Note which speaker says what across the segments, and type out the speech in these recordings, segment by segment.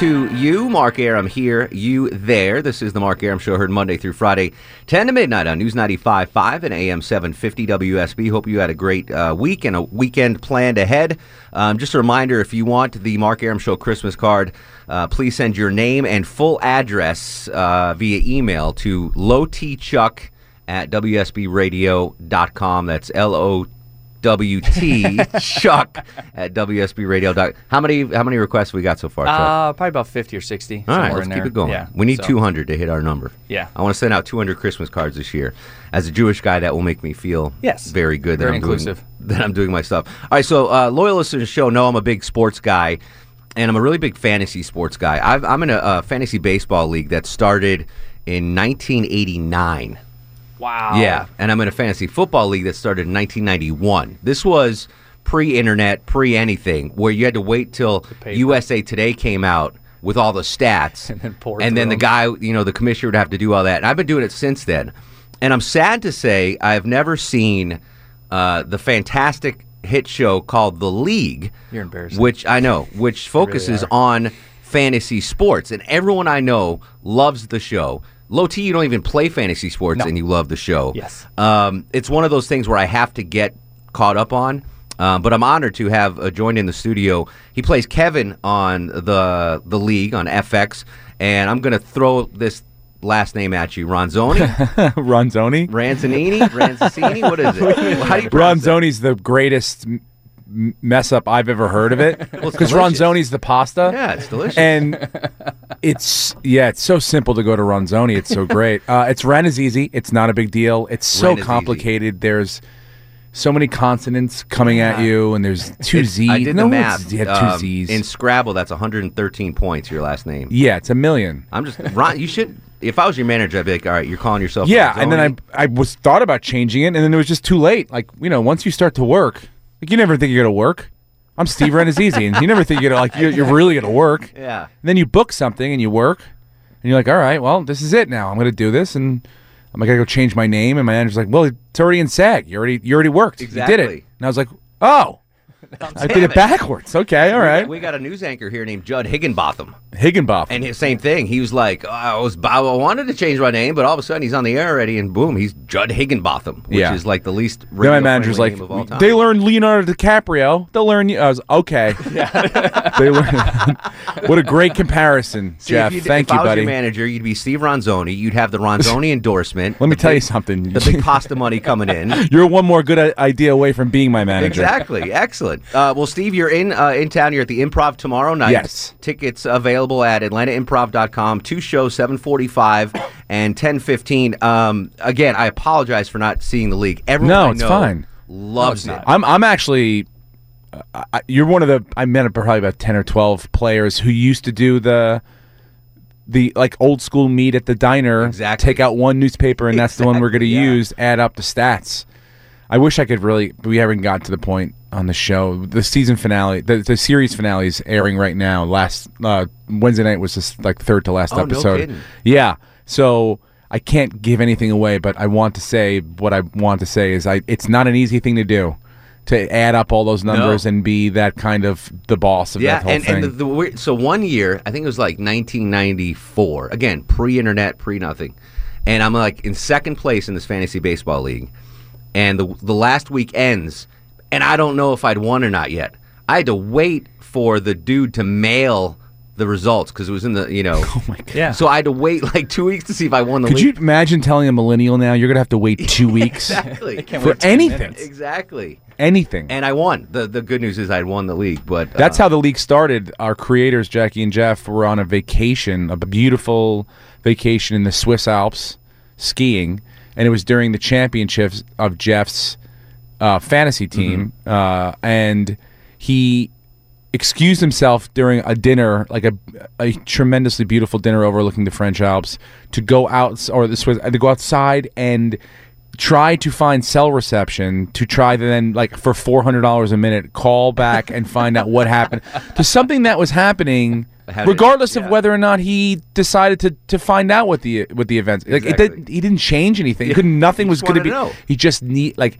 Speaker 1: To you. Mark Arum here, you there. This is the Mark Arum Show, heard Monday through Friday, 10 to midnight on News 95.5 and AM 750 WSB. Hope you had a great uh, week and a weekend planned ahead. Um, just a reminder if you want the Mark Arum Show Christmas card, uh, please send your name and full address uh, via email to lowtchuck at WSBradio.com. That's L O WT Chuck at WSB Radio. How many how many requests we got so far? Chuck?
Speaker 2: Uh, probably about 50 or 60.
Speaker 1: All right, let's keep
Speaker 2: there.
Speaker 1: it going.
Speaker 2: Yeah.
Speaker 1: We need
Speaker 2: so-
Speaker 1: 200 to hit our number.
Speaker 2: Yeah.
Speaker 1: I want to send out 200 Christmas cards this year. As a Jewish guy, that will make me feel
Speaker 2: Yes.
Speaker 1: very good.
Speaker 2: Very
Speaker 1: that I'm
Speaker 2: inclusive.
Speaker 1: Doing, that I'm doing my stuff. All right, so uh, loyal listeners to the show know I'm a big sports guy, and I'm a really big fantasy sports guy. I've, I'm in a, uh fantasy baseball league that started in 1989.
Speaker 2: Wow.
Speaker 1: Yeah, and I'm in a fantasy football league that started in 1991. This was pre-internet, pre-anything, where you had to wait till. USA Today came out with all the stats,
Speaker 2: And then
Speaker 1: and then the guy, you know, the commissioner would have to do all that. And I've been doing it since then. And I'm sad to say I've never seen uh, the fantastic hit show called The League,
Speaker 2: You're embarrassing.
Speaker 1: which I know, which focuses
Speaker 2: are.
Speaker 1: on fantasy sports, and everyone I know loves the show. Low T, you don't even play fantasy sports,
Speaker 2: No.
Speaker 1: and you love the show.
Speaker 2: Yes.
Speaker 1: Um, it's one of those things where I have to get caught up on. Um, but I'm honored to have uh, joined in the studio. He plays Kevin on the the league on FX, and I'm going to throw this last name at you, Ronzoni,
Speaker 3: Ronzoni.
Speaker 1: Ranzanini, Ranzini. What is it? How do you pronounce it?
Speaker 3: Ronzoni's the greatest mess up I've ever heard of it. Because
Speaker 1: delicious.
Speaker 3: Ronzoni's the pasta.
Speaker 1: Yeah, it's delicious.
Speaker 3: And it's yeah, it's so simple to go to Ronzoni. It's so great. Uh, it's Ren is easy. It's not a big deal. It's so
Speaker 1: is easy.
Speaker 3: complicated. There's so many consonants coming at you, and there's two
Speaker 1: It's-
Speaker 3: Z's.
Speaker 1: I did
Speaker 3: no,
Speaker 1: the math.
Speaker 3: You have two
Speaker 1: Um,
Speaker 3: Z's.
Speaker 1: in Scrabble. That's 113 points. Your last name.
Speaker 3: yeah, it's a million.
Speaker 1: I'm just Ron. You should. If I was your manager, I'd be like, all right, you're calling yourself.
Speaker 3: Yeah, and then I I was thought about changing it, and then it was just too late. Like you know, once you start to work, like you never think you're gonna work. I'm Steve Rannazzisi, and you never think you're gonna like you're, you're really gonna work.
Speaker 1: Yeah.
Speaker 3: And then you book something and you work, and you're like, all right, well, this is it now. I'm gonna do this, and I'm gonna go change my name. And my manager's like, well, it's already in SAG. You already you already worked. Exactly. You did it. And I was like, oh, I did it backwards. Okay, all right.
Speaker 1: We got a news anchor here named Judd Higginbotham,
Speaker 3: Higginbotham.
Speaker 1: and his same thing. He was like, oh, I was I wanted to change my name, but all of a sudden he's on the air already, and boom, he's Judd Higginbotham, which
Speaker 3: Yeah.
Speaker 1: is like the least.
Speaker 3: then my manager's like,
Speaker 1: of all time.
Speaker 3: they learned Leonardo DiCaprio. They'll learn you. I was okay. they learned. what a great comparison,
Speaker 1: See,
Speaker 3: Jeff.
Speaker 1: you,
Speaker 3: Thank
Speaker 1: if
Speaker 3: you, buddy.
Speaker 1: your manager, you'd be Steve Ronzoni. You'd have the Ronzoni endorsement.
Speaker 3: Let me tell you something.
Speaker 1: The big pasta money coming in.
Speaker 3: You're one more good idea away from being my manager.
Speaker 1: Exactly. Excellent. Uh, well, Steve, you're in uh, in town. You're at the Improv tomorrow night.
Speaker 3: Yes.
Speaker 1: Tickets available at AtlantaImprov.com. Two shows, 7:45 and 10:15. Um, again, I apologize for not seeing the league. Everyone
Speaker 3: No,
Speaker 1: I
Speaker 3: it's
Speaker 1: know
Speaker 3: fine.
Speaker 1: Loves it.
Speaker 3: I'm I'm actually. Uh, I, you're one of the. I met probably about ten or twelve players who used to do the. The like old school meet at the diner.
Speaker 1: Exactly.
Speaker 3: Take out one newspaper, and that's the one we're going to
Speaker 1: yeah.
Speaker 3: use. Add up the stats. I wish I could really. We haven't got to the point on the show. The season finale, the, the series finale is airing right now. Last uh, Wednesday night was just like third to last
Speaker 1: Oh,
Speaker 3: episode.
Speaker 1: kidding.
Speaker 3: Yeah. So I can't give anything away, but I want to say what I want to say is I. It's not an easy thing to do to add up all those numbers and be that kind of the boss of
Speaker 1: Yeah,
Speaker 3: that whole
Speaker 1: and,
Speaker 3: thing.
Speaker 1: and the, the so one year, I think it was like 1994. Again, pre-internet, pre-nothing, and I'm like in second place in this fantasy baseball league, and the the last week ends, and I don't know if I'd won or not yet. I had to wait for the dude to mail the results because it was in the you know. Oh my god!
Speaker 2: Yeah.
Speaker 1: So I had to wait like two weeks to see if I won the league.
Speaker 3: Could you imagine telling a millennial now you're gonna have to wait two weeks
Speaker 1: exactly.
Speaker 3: for anything?
Speaker 1: Exactly.
Speaker 3: Anything.
Speaker 1: And I won. the The good news is I won the league, but
Speaker 3: That's
Speaker 1: uh,
Speaker 3: how the league started. Our creators, Jackie and Jeff, were on a vacation, a beautiful vacation in the Swiss Alps, skiing, and it was during the championships of Jeff's uh, fantasy team, uh, and he excused himself during a dinner, like a, a tremendously beautiful dinner overlooking the French Alps, to go out or the Swiss, to go outside and try to find cell reception to try to then like for four hundred dollars a minute call back and find out what happened to something that was happening. Regardless of
Speaker 1: yeah.
Speaker 3: whether or not he decided to, to find out what the what the events like, it
Speaker 1: Exactly.
Speaker 3: did, he didn't change anything. He nothing
Speaker 1: He
Speaker 3: was going to be.
Speaker 1: know.
Speaker 3: He just need like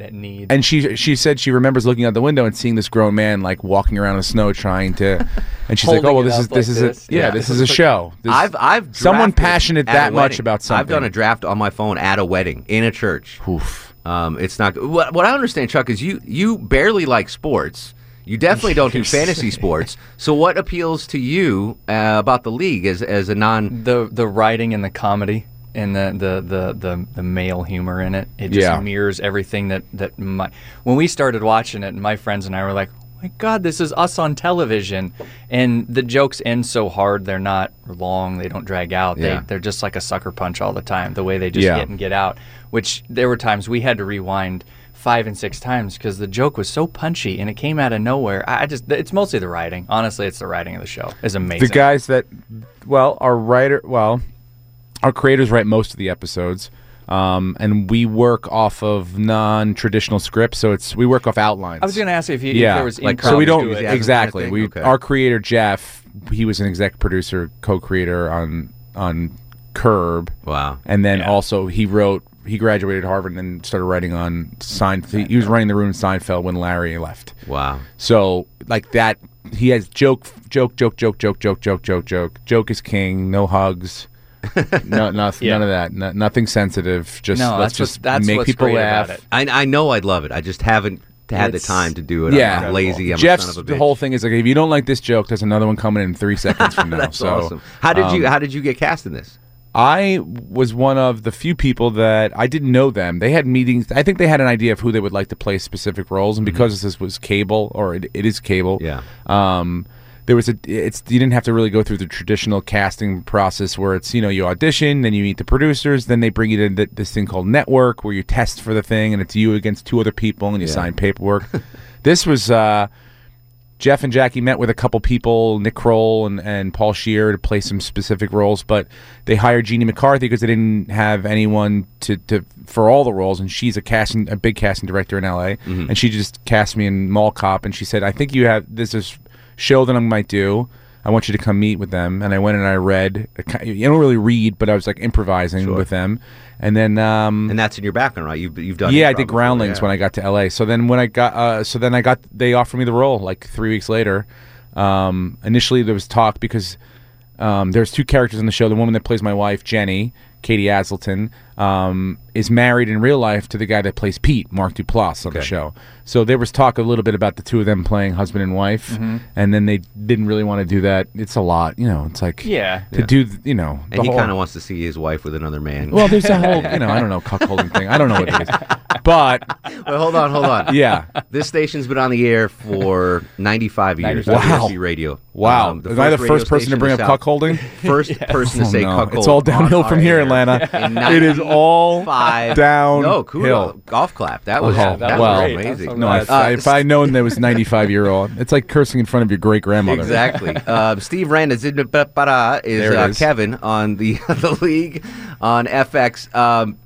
Speaker 2: That need.
Speaker 3: and she she said she remembers looking out the window and seeing this grown man like walking around in the snow trying to, and she's like,
Speaker 2: Holding
Speaker 3: oh well,
Speaker 2: it
Speaker 3: this
Speaker 2: up
Speaker 3: is this
Speaker 2: like
Speaker 3: is
Speaker 2: this.
Speaker 3: a yeah,
Speaker 2: Yeah.
Speaker 3: this is a show. This-
Speaker 1: I've I've
Speaker 3: someone
Speaker 1: drafted
Speaker 3: passionate
Speaker 1: at a
Speaker 3: that much
Speaker 1: wedding.
Speaker 3: about something.
Speaker 1: I've done a draft on my phone at a wedding in a church.
Speaker 3: Oof.
Speaker 1: Um, it's not what what I understand, Chuck, is you you barely like sports. You definitely don't do fantasy sports. So what appeals to you uh, about the league as as a non?
Speaker 2: the the writing and the comedy and the the the the, the male humor in it it just
Speaker 3: Yeah.
Speaker 2: mirrors everything that that my when we started watching it my friends and I were like oh my god this is us on television and the jokes end so hard they're not long they don't drag out
Speaker 1: Yeah.
Speaker 2: they they're just like a sucker punch all the time the way they just
Speaker 3: Yeah.
Speaker 2: get and get out which there were times we had to rewind five and six times because the joke was so punchy and it came out of nowhere I I just it's mostly the writing honestly it's the writing of the show is amazing
Speaker 3: The guys that, well, our writer, well, our creators write most of the episodes, um, and we work off of non-traditional scripts. So it's we work off outlines.
Speaker 2: I was going to ask you if, you, if there was
Speaker 1: like
Speaker 3: so we don't
Speaker 1: enthusiasm
Speaker 3: exactly.
Speaker 1: kind of
Speaker 3: We?
Speaker 1: Okay.
Speaker 3: our creator Jeff, he was an exec producer, co-creator on on Curb.
Speaker 1: Wow.
Speaker 3: And then
Speaker 2: Yeah.
Speaker 3: also he wrote. He graduated Harvard and started writing on Seinfeld. He was running the room in Seinfeld when Larry left.
Speaker 1: Wow.
Speaker 3: So like that, he has joke, joke, joke, joke, joke, joke, joke, joke, joke, joke. Joke is king. No hugs. no, nothing,
Speaker 2: Yeah.
Speaker 3: none of that. No, nothing sensitive. Just
Speaker 2: No,
Speaker 3: let's just
Speaker 2: that's
Speaker 3: make people laugh.
Speaker 2: about it.
Speaker 1: I I know I'd love it. I just haven't had the time to do it.
Speaker 3: Yeah,
Speaker 1: I'm lazy. I'm
Speaker 3: Jeff's
Speaker 1: a son of a
Speaker 3: the whole thing is like if you don't like this joke, there's another one coming in three seconds from now.
Speaker 1: That's
Speaker 3: so
Speaker 1: awesome. How did you
Speaker 3: um,
Speaker 1: How did you get cast in this?
Speaker 3: I was one of the few people that I didn't know them. They had meetings. I think they had an idea of who they would like to play specific roles, and because this was cable, or it, it is cable.
Speaker 1: Yeah.
Speaker 3: Um, there was a. It's you didn't have to really go through the traditional casting process where it's you know you audition, then you meet the producers, then they bring you to th- this thing called network where you test for the thing, and it's you against two other people, and you
Speaker 1: Yeah.
Speaker 3: sign paperwork. this was. Uh, Jeff and Jackie met with a couple people, Nick Kroll and, and Paul Scheer, to play some specific roles, but they hired Jeannie McCarthy because they didn't have anyone to, to for all the roles, and she's a casting a big casting director in LA, and she just cast me in Mall Cop, and she said, "I think you have this is show that I might do. I want you to come meet with them." And I went and I read. You don't really read, but I was like improvising with them, and then um,
Speaker 1: And that's in your background, right? You've you've done.
Speaker 3: yeah, I did Groundlings
Speaker 1: yeah.
Speaker 3: when I got to LA. So then when I got, uh, so then I got, they offered me the role like three weeks later. Um, initially there was talk because um, there's two characters in the show. The woman that plays my wife, Jenny, Katie Aselton, um, is married in real life to the guy that plays Pete, Mark Duplass, on the show. So there was talk a little bit about the two of them playing husband and wife,
Speaker 1: Mm-hmm.
Speaker 3: and then they didn't really want to do that. It's a lot, you know. It's like
Speaker 2: Yeah.
Speaker 3: to do, you know,
Speaker 1: And he kind of wants to see his wife with another man.
Speaker 3: well, there's a whole, you know, I don't know, cuckolding thing. I don't know what it is, but
Speaker 1: Wait, hold on, hold on.
Speaker 3: yeah.
Speaker 1: This station's been on the air for 95 years.
Speaker 3: Wow.
Speaker 1: WSB Radio.
Speaker 3: Wow.
Speaker 1: Um,
Speaker 3: Am I the first person to bring up
Speaker 1: the South.
Speaker 3: cuckolding?
Speaker 1: First person to
Speaker 3: Oh,
Speaker 1: say
Speaker 3: no.
Speaker 1: cuckold.
Speaker 3: It's all downhill from
Speaker 1: our
Speaker 3: here,
Speaker 1: air
Speaker 3: Atlanta.
Speaker 1: in
Speaker 3: It is all
Speaker 1: 95.
Speaker 3: downhill.
Speaker 1: No, cool. Golf clap. That was,
Speaker 3: Oh,
Speaker 1: that
Speaker 3: well,
Speaker 1: was amazing.
Speaker 3: No, I,
Speaker 2: glad.
Speaker 3: I-
Speaker 1: Uh,
Speaker 3: if I known there was 95 year old, it's like cursing in front of your great grandmother.
Speaker 1: Exactly. Um, Steve Rand is, is uh,
Speaker 3: is.
Speaker 1: Kevin on the the league on FX. Um,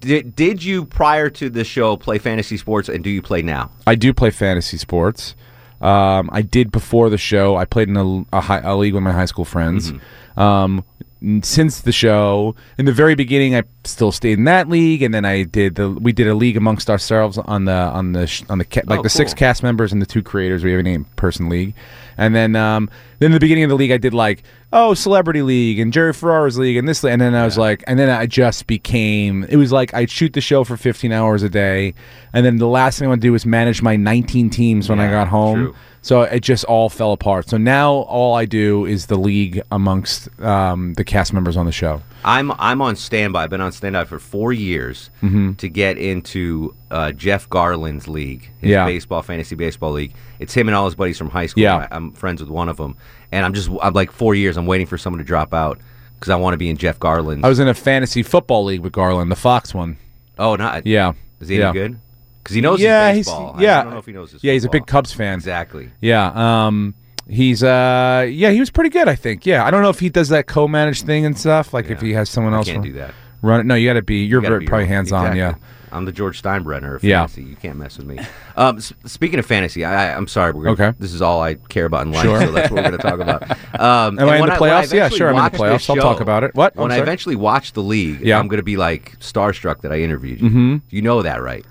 Speaker 1: did, did you prior to the show play fantasy sports and do you play now?
Speaker 3: I do play fantasy sports. Um, I did before the show. I played in a, a, high, a league with my high school friends.
Speaker 1: Mm-hmm.
Speaker 3: Um, n- since the show. In the very beginning, I still stayed in that league, and then I did the we did a league amongst ourselves on the on the sh- on the ca- like
Speaker 1: Oh,
Speaker 3: the six cast members and the two creators. We have a name person league, and then um, then in the beginning of the league, I did like oh celebrity league and Jerry Ferrara's league and this, and then I was like, and then I just became. It was like I'd shoot the show for 15 hours a day, and then the last thing I want to do was manage my 19 teams when I got home.
Speaker 1: true.
Speaker 3: So it just all fell apart. So now all I do is the league amongst um, the cast members on the show.
Speaker 1: I'm I'm on standby. I've been on standby for four years
Speaker 3: Mm-hmm.
Speaker 1: to get into uh, Jeff Garlin's league, his
Speaker 3: Yeah.
Speaker 1: baseball fantasy baseball league. It's him and all his buddies from high school.
Speaker 3: Yeah.
Speaker 1: I, am friends with one of them, and I'm just I'm like four years. I'm waiting for someone to drop out because I want to be in Jeff Garlin's.
Speaker 3: I was in a fantasy football league with Garlin, the Fox one.
Speaker 1: oh, not
Speaker 3: Yeah.
Speaker 1: Is he
Speaker 3: yeah.
Speaker 1: any good? Because he knows
Speaker 3: yeah,
Speaker 1: his
Speaker 3: he's
Speaker 1: baseball. I don't know if he knows his.
Speaker 3: yeah, he's a big. Cubs fan.
Speaker 1: Exactly.
Speaker 3: Yeah. Um he's uh yeah, he was pretty good, I think. Yeah. I don't know if he does that co-managed thing and stuff like if he has someone
Speaker 1: I
Speaker 3: else
Speaker 1: can't
Speaker 3: run-
Speaker 1: do that.
Speaker 3: Run it. No, you got to be you're
Speaker 1: You gotta
Speaker 3: very,
Speaker 1: be
Speaker 3: probably hands on, yeah.
Speaker 1: I'm the George Steinbrenner of
Speaker 3: Yeah.
Speaker 1: fantasy. You can't mess with me. Um, speaking of fantasy, I, I, I'm sorry. We're gonna,
Speaker 3: Okay.
Speaker 1: This is all I care about in life,
Speaker 3: Sure.
Speaker 1: so that's what we're going to talk about. Um,
Speaker 3: Am I in the playoffs? Yeah, sure, I'm in the playoffs. I'll talk about it. What?
Speaker 1: When I eventually watch the league,
Speaker 3: Yeah.
Speaker 1: I'm going to be like starstruck that I interviewed you. Mm-hmm. You know that, right?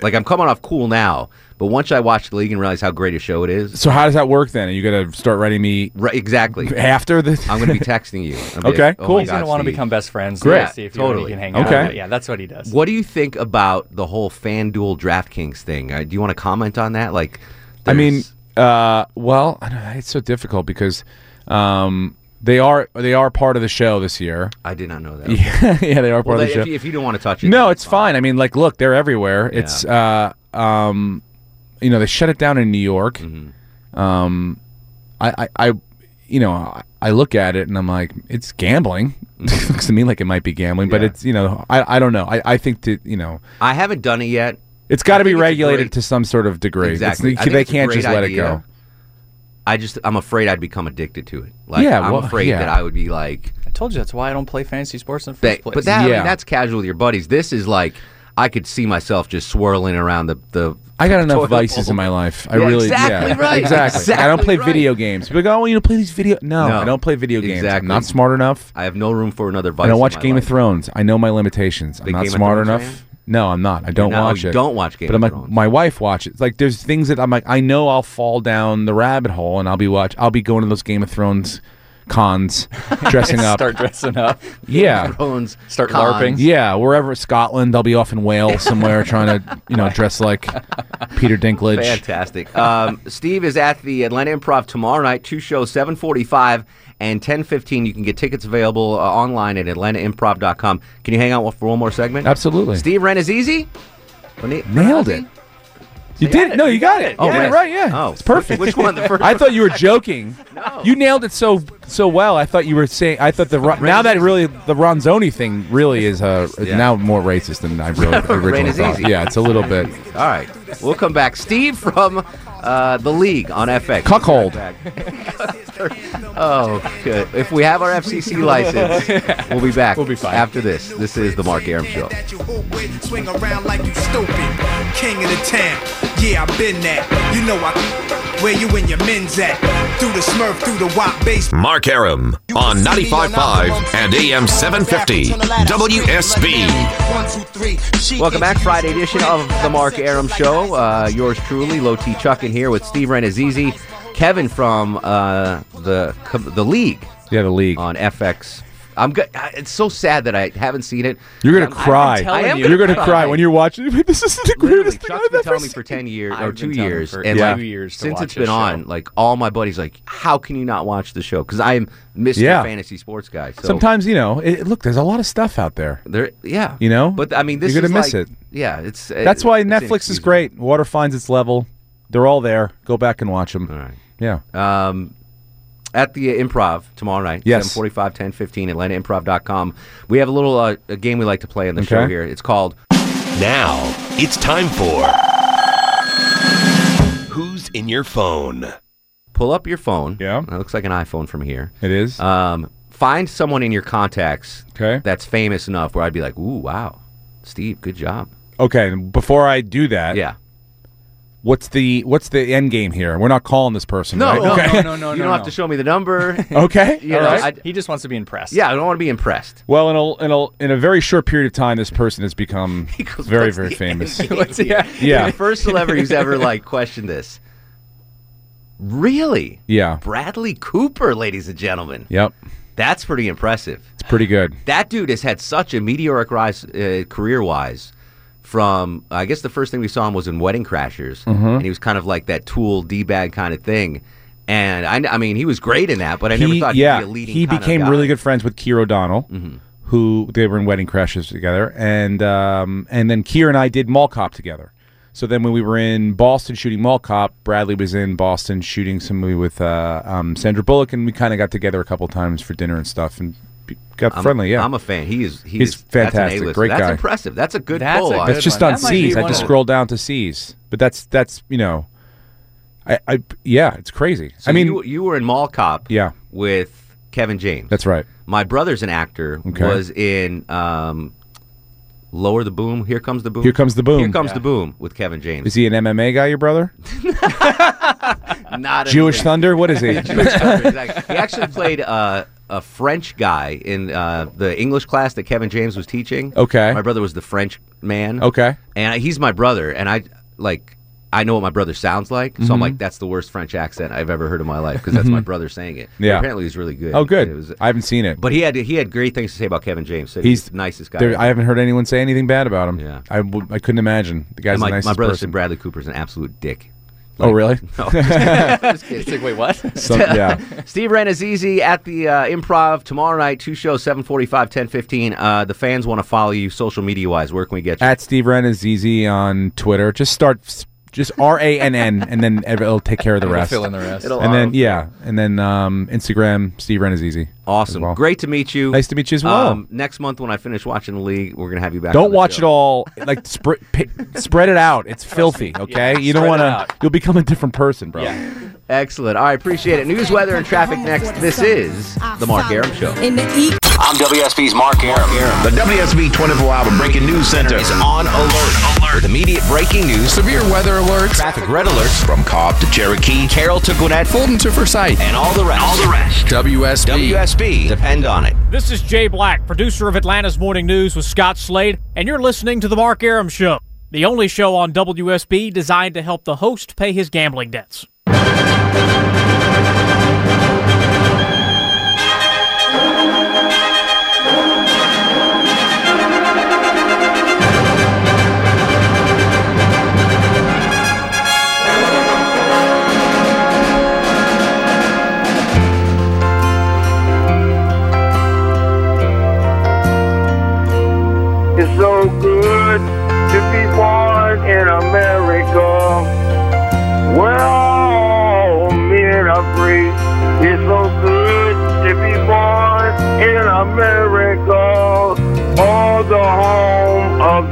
Speaker 1: Like I'm coming off cool now, but once I watch the league and realize how great a show it is,
Speaker 3: So how does that work then? Are you going to start writing me
Speaker 1: right, exactly.
Speaker 3: after this?
Speaker 1: I'm going to be texting you. Be
Speaker 3: Okay,
Speaker 1: like, oh
Speaker 3: cool.
Speaker 1: my
Speaker 2: He's gonna want to become best friends.
Speaker 3: Great.
Speaker 2: Yeah, see if you
Speaker 1: Totally.
Speaker 2: can hang
Speaker 3: Okay.
Speaker 2: out. Yeah, that's what he does.
Speaker 1: What do you think about the whole FanDuel DraftKings thing? Uh, do you want to comment on that? Like,
Speaker 3: I mean, uh, well, I don't know, it's so difficult because um, they are they are part of the show this year.
Speaker 1: I did not know that.
Speaker 3: Yeah, yeah, they are part
Speaker 1: Well,
Speaker 3: of the
Speaker 1: if,
Speaker 3: show.
Speaker 1: you, if you don't want to touch it,
Speaker 3: no, it's fine. I mean, like, look, they're everywhere.
Speaker 1: Yeah.
Speaker 3: It's uh, um, you know, they shut it down in New York.
Speaker 1: Mm-hmm.
Speaker 3: Um, I, I, I, you know, I, look at it and I'm like, it's gambling. Looks to me like it might be gambling, but
Speaker 1: Mm-hmm.
Speaker 3: It's you know, I, I don't know. I, I think that you know,
Speaker 1: I haven't done it yet.
Speaker 3: it's got to be
Speaker 1: think it's a
Speaker 3: regulated
Speaker 1: great-
Speaker 3: to some sort of degree.
Speaker 1: Exactly.
Speaker 3: They can't just let it go.
Speaker 1: I just I'm afraid I'd become addicted to it. Like
Speaker 3: Yeah,
Speaker 1: I'm
Speaker 3: well,
Speaker 1: afraid
Speaker 3: yeah.
Speaker 1: that I would be like
Speaker 2: I told you that's why I don't play fantasy sports in the
Speaker 1: that,
Speaker 2: first place.
Speaker 1: but that I mean, that's casual with your buddies. This is like I could see myself just swirling around the the.
Speaker 3: I got enough
Speaker 1: toilet
Speaker 3: vices
Speaker 1: bowl.
Speaker 3: in my life. I
Speaker 1: Yeah,
Speaker 3: really,
Speaker 1: exactly
Speaker 3: yeah,
Speaker 1: right.
Speaker 3: exactly. I don't play
Speaker 1: right.
Speaker 3: video games. People go, "Oh, you don't play these video." No,
Speaker 1: No.
Speaker 3: I don't play video games. I'm
Speaker 1: Exactly.
Speaker 3: not smart enough.
Speaker 1: I have no room for another vice.
Speaker 3: I don't
Speaker 1: in
Speaker 3: watch
Speaker 1: my
Speaker 3: Game
Speaker 1: life.
Speaker 3: of Thrones. I know my limitations. I'm not
Speaker 1: Game
Speaker 3: smart enough.
Speaker 1: fan?
Speaker 3: No, I'm not. I don't
Speaker 1: not- oh,
Speaker 3: watch
Speaker 1: you
Speaker 3: it.
Speaker 1: don't watch Game
Speaker 3: but
Speaker 1: of
Speaker 3: I'm like,
Speaker 1: Thrones.
Speaker 3: my wife watches. Like, there's things that I'm like, I know I'll fall down the rabbit hole, and I'll be watch. I'll be going to those Game of Thrones cons, dressing up.
Speaker 2: Start dressing up.
Speaker 3: yeah,
Speaker 1: Thrones
Speaker 2: Start
Speaker 1: cons.
Speaker 2: LARPing.
Speaker 3: yeah. Wherever Scotland, I'll be off in Wales somewhere, trying to, you know, dress like Peter Dinklage.
Speaker 1: Fantastic. Um, Steve is at the Atlanta Improv tomorrow night. Two shows, seven forty-five and ten fifteen. You can get tickets available uh, online at AtlantaImprov.com. Can you hang out for one more segment?
Speaker 3: Absolutely.
Speaker 1: Steve Rannazzisi? Rene-
Speaker 3: Nailed
Speaker 1: Renazi?
Speaker 3: it. You did it. No, you got it.
Speaker 1: Oh,
Speaker 3: did
Speaker 1: right.
Speaker 3: right. Yeah.
Speaker 1: Oh,
Speaker 3: it's perfect.
Speaker 1: Which one? The first
Speaker 3: I thought you were joking. No. You nailed it so so well. I thought you were saying. I thought the Ron- now that really the Ronzoni thing really is uh
Speaker 1: Yeah.
Speaker 3: now more racist than I really originally
Speaker 1: is
Speaker 3: thought.
Speaker 1: easy.
Speaker 3: Yeah, it's a little bit.
Speaker 1: All right. We'll come back. Steve from uh, the league on FX.
Speaker 3: Cuckold.
Speaker 1: oh, good. If we have our FCC license, we'll be back. We'll be fine. After this. This is the Mark Arum Show.
Speaker 4: You hoop with and swing around like you stupid. King of the town, yeah, I've been that. You know I. Where you and your men's at? Through the Smurf, through the WAP base.
Speaker 5: Mark Arum on 95.5 and AM 750 WSB.
Speaker 1: Welcome back, Friday edition of the Mark Arum Show. Uh, yours truly, Low T Chuck, in here with Steve Rannazzisi, Kevin from uh, the the league
Speaker 3: Yeah, the league.
Speaker 1: on FX. I'm good. It's so sad that I haven't seen it.
Speaker 3: You're gonna
Speaker 1: I'm-
Speaker 3: cry.
Speaker 2: telling
Speaker 1: I am
Speaker 2: you.
Speaker 3: You're gonna
Speaker 1: cry.
Speaker 3: cry when you're watching. This is the
Speaker 1: Literally,
Speaker 3: greatest thing
Speaker 1: Chuck's
Speaker 3: I've
Speaker 1: been
Speaker 3: ever
Speaker 1: telling me for ten years
Speaker 2: I've
Speaker 1: or two years,
Speaker 2: for
Speaker 1: and
Speaker 3: Yeah.
Speaker 1: like
Speaker 2: years to
Speaker 1: since
Speaker 2: watch
Speaker 1: it's been
Speaker 2: this
Speaker 1: on, like all my buddies, like, how can you not watch the show? Because I'm Mr.
Speaker 3: Yeah.
Speaker 1: Fantasy Sports guy. So
Speaker 3: Sometimes you know. It, look, there's a lot of stuff out there.
Speaker 1: there, yeah,
Speaker 3: You know?
Speaker 1: But I mean, this
Speaker 3: You're gonna miss
Speaker 1: like-
Speaker 3: it.
Speaker 1: Yeah, it's
Speaker 3: That's
Speaker 1: uh,
Speaker 3: why
Speaker 1: it's
Speaker 3: Netflix is great. Water finds its level. They're all there. Go back and watch them.
Speaker 1: All right.
Speaker 3: Yeah.
Speaker 1: um, at the uh, improv tomorrow night.
Speaker 3: Yes.
Speaker 1: 745, 1015, AtlantaImprov.com. We have a little uh, a game we like to play on the show here. It's called
Speaker 5: Now it's time for Who's in Your Phone?
Speaker 1: Pull Up Your Phone.
Speaker 3: Yeah.
Speaker 1: It looks like an iPhone from here.
Speaker 3: It is.
Speaker 1: Um, find someone in your contacts
Speaker 3: Okay.
Speaker 1: that's famous enough where I'd be like, ooh, wow, Steve, good job.
Speaker 3: Okay, before I do that,
Speaker 1: Yeah.
Speaker 3: What's the what's the end game here? We're not calling this person.
Speaker 1: No,
Speaker 3: right?
Speaker 1: no,
Speaker 3: okay.
Speaker 2: no, no, no,
Speaker 1: you
Speaker 2: no,
Speaker 1: don't have
Speaker 2: no.
Speaker 1: to show me the number.
Speaker 3: Okay.
Speaker 1: You know,
Speaker 3: right.
Speaker 1: I-
Speaker 2: He just wants to be impressed.
Speaker 1: yeah, I don't want to be impressed.
Speaker 3: Well, in a, in a in a very short period of time, this person has become
Speaker 1: goes,
Speaker 3: very very
Speaker 1: the
Speaker 3: famous.
Speaker 2: What's-
Speaker 1: here?"
Speaker 2: yeah.
Speaker 3: Yeah.
Speaker 1: The first celebrity who's ever like questioned this. Really?
Speaker 3: Yeah.
Speaker 1: Bradley Cooper, ladies and gentlemen.
Speaker 3: Yep.
Speaker 1: That's pretty impressive.
Speaker 3: It's pretty good.
Speaker 1: That dude has had such a meteoric rise uh, career wise. From I guess the first thing we saw him was in Wedding Crashers,
Speaker 3: Mm-hmm.
Speaker 1: and he was kind of like that Tool d bag kind of thing. And I, I mean, he was great in that, but I never
Speaker 3: he,
Speaker 1: thought
Speaker 3: yeah,
Speaker 1: he'd be a leading.
Speaker 3: he became.
Speaker 1: Mm-hmm.
Speaker 3: really good friends with Keir O'Donnell, who they were in Wedding Crashes together, and um, and then Keir and I did Mall Cop together. So then when we were in Boston shooting Mall Cop, Bradley was in Boston shooting some movie with uh, um, Sandra Bullock, and we kind of got together a couple times for dinner and stuff, and got
Speaker 1: I'm,
Speaker 3: friendly. Yeah,
Speaker 1: I'm a fan. He is. He
Speaker 3: He's
Speaker 1: is, that's an
Speaker 3: fantastic.
Speaker 1: A-lister.
Speaker 3: Great
Speaker 1: that's
Speaker 3: guy.
Speaker 1: impressive. That's a good
Speaker 2: That's
Speaker 1: pull.
Speaker 2: a good
Speaker 1: it.
Speaker 3: that's just
Speaker 2: one.
Speaker 3: on
Speaker 2: That
Speaker 3: C's. I
Speaker 2: one
Speaker 3: just scroll down to C's, but that's that's you know, I, I yeah, it's crazy.
Speaker 1: So
Speaker 3: I mean,
Speaker 1: you, you were in Mall Cop.
Speaker 3: Yeah.
Speaker 1: With Kevin James.
Speaker 3: that's right.
Speaker 1: My brother's an actor.
Speaker 3: Okay.
Speaker 1: Was in um, Lower the Boom. Here comes the boom.
Speaker 3: Here comes the boom.
Speaker 1: Here comes the boom with Kevin James.
Speaker 3: Is he an MMA guy, your brother?
Speaker 1: Not
Speaker 3: Jewish
Speaker 1: anything.
Speaker 3: Thunder? What is he?
Speaker 1: Jewish Thunder, exactly. He actually played uh, a French guy in uh, the English class that Kevin James was teaching.
Speaker 3: Okay.
Speaker 1: My brother was the French man.
Speaker 3: Okay.
Speaker 1: And he's my brother, and I like. I know what my brother sounds like, so I'm
Speaker 3: Mm-hmm.
Speaker 1: like, that's the worst French accent I've ever heard in my life because that's my brother saying it. But
Speaker 3: Yeah.
Speaker 1: apparently he's really good.
Speaker 3: Oh, good.
Speaker 1: It was-
Speaker 3: I haven't seen it.
Speaker 1: but he had he had great things to say about Kevin James. Said
Speaker 3: He's
Speaker 1: he's the nicest guy.
Speaker 3: There. I haven't heard anyone say anything bad about him.
Speaker 1: Yeah.
Speaker 3: I, w- I couldn't imagine. The guy's
Speaker 1: And my,
Speaker 3: the nicest
Speaker 1: my brother
Speaker 3: person.
Speaker 1: said Bradley Cooper's an absolute dick.
Speaker 3: oh, really?
Speaker 1: No, just kidding.
Speaker 2: It's like, wait, what?
Speaker 3: Some, yeah.
Speaker 1: Steve Rannazzisi at the uh, Improv tomorrow night. Two shows, 745, 1015. Uh, the fans want to follow you social media wise. Where can we get you?
Speaker 3: At Steve Ren is easy on Twitter. Just start, s- just R A N N, and then it'll take care of the
Speaker 2: We'll
Speaker 3: rest.
Speaker 2: fill in the rest.
Speaker 1: It'll-
Speaker 3: And then yeah, and then um, Instagram Steve Ren is easy.
Speaker 1: awesome.
Speaker 3: well.
Speaker 1: Great to meet you.
Speaker 3: Nice to meet you as well.
Speaker 1: Um, next month when I finish watching the league, we're gonna have you back.
Speaker 3: Don't
Speaker 1: the
Speaker 3: watch
Speaker 1: show.
Speaker 3: it all. Like spread spread it out. It's filthy. Okay, you don't want to. You'll become a different person, bro.
Speaker 1: Excellent. All right, appreciate it. News, weather, and traffic next. This is the Mark Arum Show.
Speaker 6: In the e-
Speaker 7: I'm WSB's Mark Arum.
Speaker 8: The WSB 24 Hour Breaking News Center
Speaker 7: Is on alert. With immediate breaking news,
Speaker 9: Severe weather alerts.
Speaker 7: traffic red alerts,
Speaker 8: from Cobb to Cherokee.
Speaker 7: Carroll to Gwinnett,
Speaker 9: Fulton to Forsyth.
Speaker 7: and all the rest. All the rest.
Speaker 9: WSB.
Speaker 7: WSB. Depend on it.
Speaker 10: This is Jay Black, producer of Atlanta's Morning News with Scott Slade, and you're listening to The Mark Arum Show, the only show on WSB designed to help the host pay his gambling debts.
Speaker 11: It's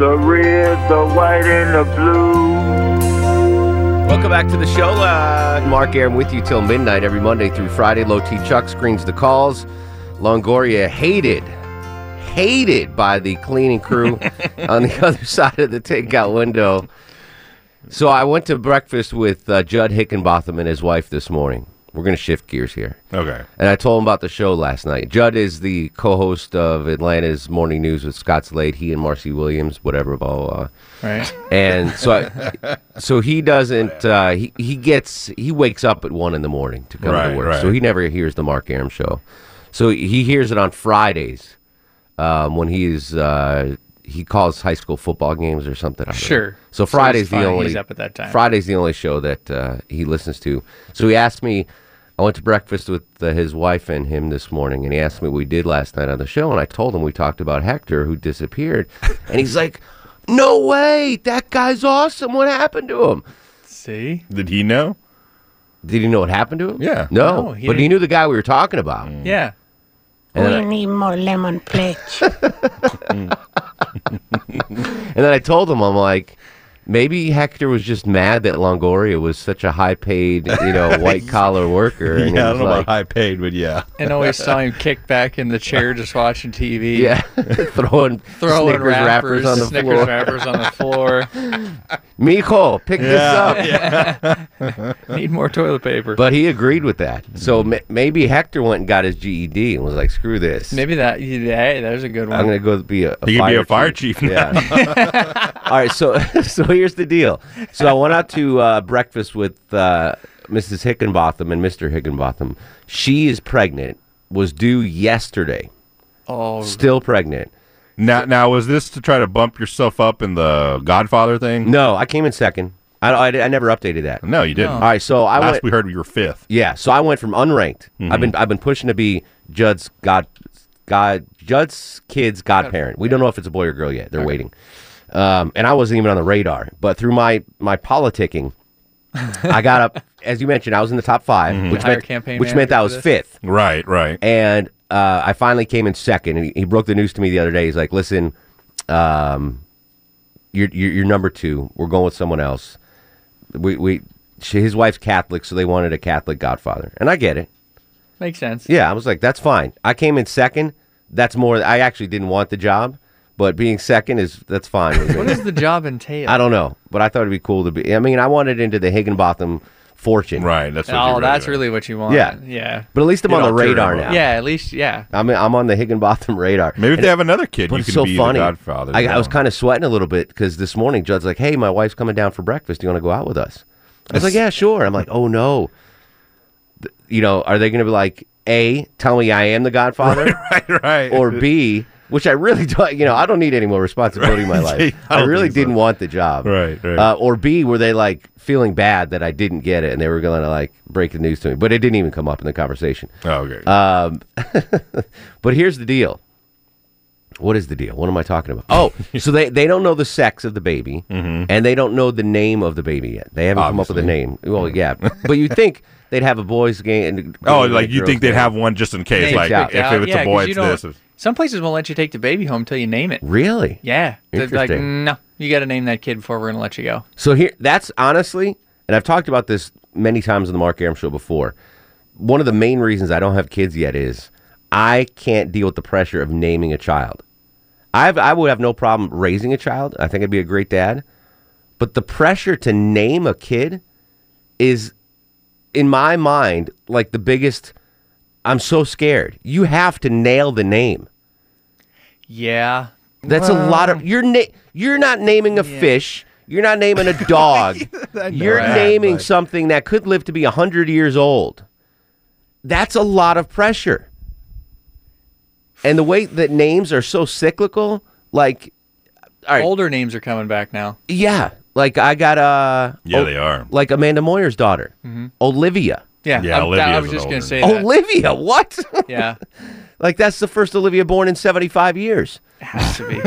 Speaker 11: the red, the white, and the blue.
Speaker 1: Welcome back to the show. Uh, Mark Arum with you till midnight every Monday through Friday. Low T Chuck screens the calls. Longoria hated, hated by the cleaning crew on the other side of the takeout window. So I went to breakfast with uh, Judd Hickenbotham and his wife this morning. We're going to shift gears here.
Speaker 12: Okay.
Speaker 1: And I told him about the show last night. Judd is the co-host of Atlanta's Morning News with Scott Slade. He and Marcy Williams, whatever, blah blah. blah.
Speaker 2: Right.
Speaker 1: And so, I, so he doesn't. Uh, he he gets he wakes up at one in the morning to come
Speaker 12: Right,
Speaker 1: to work.
Speaker 12: right.
Speaker 1: So he never hears the Mark Arum show. So he hears it on Fridays um, when he's uh, he calls high school football games or something. I don't know.
Speaker 2: Sure.
Speaker 1: So
Speaker 2: So
Speaker 1: Friday's
Speaker 2: it's
Speaker 1: the only
Speaker 2: He's up at that time.
Speaker 1: Friday's the only show that uh, he listens to. So he asked me. I went to breakfast with uh, his wife and him this morning, and he asked me what we did last night on the show, and I told him we talked about Hector who disappeared, and he's like, "No way, that guy's awesome. What happened to him?"
Speaker 2: See?
Speaker 12: Did he know?
Speaker 1: Did he know what happened to him?
Speaker 12: Yeah.
Speaker 1: No,
Speaker 2: No, he
Speaker 1: but he
Speaker 2: didn't-
Speaker 1: knew the guy we were talking about.
Speaker 2: Yeah.
Speaker 1: And then, I,
Speaker 6: need more lemon pledge.
Speaker 1: and then I told him, I'm like,
Speaker 6: Maybe Hector was just mad that Longoria was such a high-paid, you know, white-collar worker. And
Speaker 12: yeah, I don't know
Speaker 6: like,
Speaker 12: about high paid, but yeah.
Speaker 2: And always saw him kick back in the chair just watching TV.
Speaker 6: Yeah, throwing
Speaker 2: throwing
Speaker 6: Snickers wrappers on the
Speaker 2: Snickers
Speaker 6: floor.
Speaker 2: wrappers on the floor.
Speaker 6: Mijo, pick this up.
Speaker 2: Need more toilet paper.
Speaker 6: But he agreed with that. So mm-hmm. ma- maybe Hector went and got his GED and was like, "Screw this."
Speaker 2: Maybe that. Hey, there's a good one.
Speaker 6: I'm gonna go be a, a
Speaker 12: He could
Speaker 6: fire
Speaker 12: be a fire chief now.
Speaker 6: Yeah. All right. So so here's the deal. So I went out to uh, breakfast with uh, Mrs. Hickenbotham and Mr. Hickenbotham. She is pregnant. Was due yesterday.
Speaker 2: Oh,
Speaker 6: Still pregnant.
Speaker 12: Now, now was this to try to bump yourself up in the Godfather thing?
Speaker 6: No, I came in second. I, I, I never updated that.
Speaker 12: No, you didn't.
Speaker 6: All right. So I
Speaker 12: Last
Speaker 6: went.
Speaker 12: we heard you were fifth.
Speaker 6: Yeah, so I went from unranked. I've been I've been pushing to be Judd's god god Judd's kid's godparent. We don't know if it's a boy or girl yet. They're waiting. Um, and I wasn't even on the radar. But through my my politicking, I got up as you mentioned, I was in the top 5 which
Speaker 2: Hire
Speaker 6: meant
Speaker 2: campaign
Speaker 6: which meant
Speaker 2: manager
Speaker 6: I was
Speaker 2: this?
Speaker 6: fifth.
Speaker 12: Right, right.
Speaker 6: And uh, I finally came in second. And he, he broke the news to me the other day. He's like, "Listen, um, you're, you're you're number two. We're going with someone else. We we she, his wife's Catholic, so they wanted a Catholic godfather, and I get it.
Speaker 2: makes sense.
Speaker 6: Yeah, I was like, that's fine. I came in second. That's more. I actually didn't want the job, but being second is that's fine. with me.
Speaker 2: What does the job entail?
Speaker 6: I don't know, but I thought it'd be cool to be. I mean, I wanted into the Higginbotham fortune.
Speaker 12: Right. That's what oh, you
Speaker 2: Oh,
Speaker 12: really
Speaker 2: that's
Speaker 12: did.
Speaker 2: really what you want.
Speaker 6: Yeah.
Speaker 2: Yeah.
Speaker 6: But at least I'm
Speaker 12: Get
Speaker 6: on the radar now.
Speaker 2: Yeah. At least, yeah.
Speaker 6: I'm I'm on the Higginbotham radar.
Speaker 12: Maybe if
Speaker 6: And-
Speaker 12: they have another kid, you
Speaker 6: it's
Speaker 12: can
Speaker 6: so
Speaker 12: be
Speaker 6: funny.
Speaker 12: the Godfather.
Speaker 6: I, I was kind of sweating a little bit because this morning Judd's like, "Hey, my wife's coming down for breakfast. Do you want to go out with us?" I was like, "Yeah, sure." I'm like, "Oh no." You know, are they going to be like, A, tell me I am the Godfather,
Speaker 12: right, right.
Speaker 6: or B, which I really don't. You know, I don't need any more responsibility in my life.
Speaker 12: I
Speaker 6: I, really didn't want the job,
Speaker 12: Right, right.
Speaker 6: Uh, or B, were they like feeling bad that I didn't get it and they were going to like break the news to me, but it didn't even come up in the conversation.
Speaker 12: Oh, okay.
Speaker 6: Um, but here's the deal. What is the deal? What am I talking about? Oh, so they, they don't know the sex of the baby, and they don't know the name of the baby yet. They haven't come up with a name. Well, yeah, but you think they'd have a boys' game? And a
Speaker 12: oh, like you think they'd
Speaker 6: game.
Speaker 12: have one just in case?
Speaker 2: Yeah,
Speaker 12: Like
Speaker 6: exactly.
Speaker 12: if it's
Speaker 2: Yeah,
Speaker 12: a boy, it's
Speaker 2: don't-
Speaker 12: this.
Speaker 2: Some places won't let you take the baby home until you name it.
Speaker 6: Really?
Speaker 2: Yeah. They're like,
Speaker 6: Interesting.
Speaker 2: no, you got to name that kid before we're going to let you go.
Speaker 6: So here, that's honestly, and I've talked about this many times on the Mark Arum show before. One of the main reasons I don't have kids yet is I can't deal with the pressure of naming a child. I have, I would have no problem raising a child. I think I'd be a great dad, but the pressure to name a kid is, in my mind, like the biggest. I'm so scared. You have to nail the name.
Speaker 2: Yeah.
Speaker 6: That's a lot of you're na- you're not naming a fish. You're not naming a dog. you're
Speaker 2: Right,
Speaker 6: naming
Speaker 2: but-
Speaker 6: something that could live to be 100 years old. That's a lot of pressure. And the way that names are so cyclical, like all right,
Speaker 2: Older names are coming back now.
Speaker 6: yeah, like I got uh
Speaker 12: Yeah,
Speaker 6: O-
Speaker 12: they are.
Speaker 6: Like Amanda Moyer's daughter,
Speaker 2: Mhm.
Speaker 6: Olivia.
Speaker 2: Yeah.
Speaker 12: Yeah,
Speaker 2: I, I was
Speaker 12: an
Speaker 2: just gonna say that.
Speaker 6: Olivia, what?
Speaker 2: Yeah.
Speaker 6: like that's the first Olivia born in 75 years.
Speaker 2: Has to be.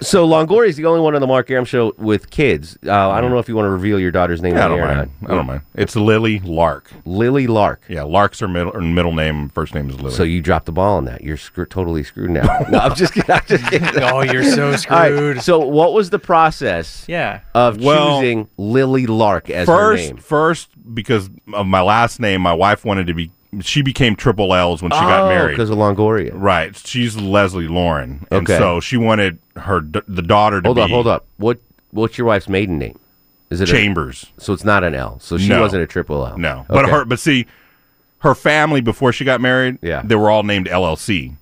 Speaker 6: so Longoria is the only one on the Mark Arum show with kids. Uh, I don't know if you want to reveal your daughter's name.
Speaker 12: Yeah, I don't mind. I don't mind. It's Lily Lark.
Speaker 6: Lily Lark.
Speaker 12: Yeah, Lark's her middle, her middle name. First name is Lily.
Speaker 6: So you dropped the ball on that. You're screw- totally screwed now. no, I'm just kidding. I'm just kidding.
Speaker 2: oh, you're so
Speaker 6: All right,
Speaker 2: screwed.
Speaker 6: so what was the process
Speaker 2: Yeah.
Speaker 6: of
Speaker 12: Well,
Speaker 6: choosing Lily Lark as her
Speaker 12: first,
Speaker 6: name?
Speaker 12: first because of my last name, my wife wanted to be. She became triple L's when she got oh, married.
Speaker 6: because Oh, of Longoria.
Speaker 12: Right. She's Leslie Lauren, and
Speaker 6: Okay.
Speaker 12: so she wanted her d- the daughter to
Speaker 6: Hold
Speaker 12: be
Speaker 6: up, hold up. What what's your wife's maiden name? Is it a-
Speaker 12: Chambers.
Speaker 6: so it's not an L. So she
Speaker 12: No.
Speaker 6: wasn't a triple L.
Speaker 12: No, but
Speaker 6: Okay.
Speaker 12: her but see, her family before she got married,
Speaker 6: Yeah.
Speaker 12: they were all named LLC.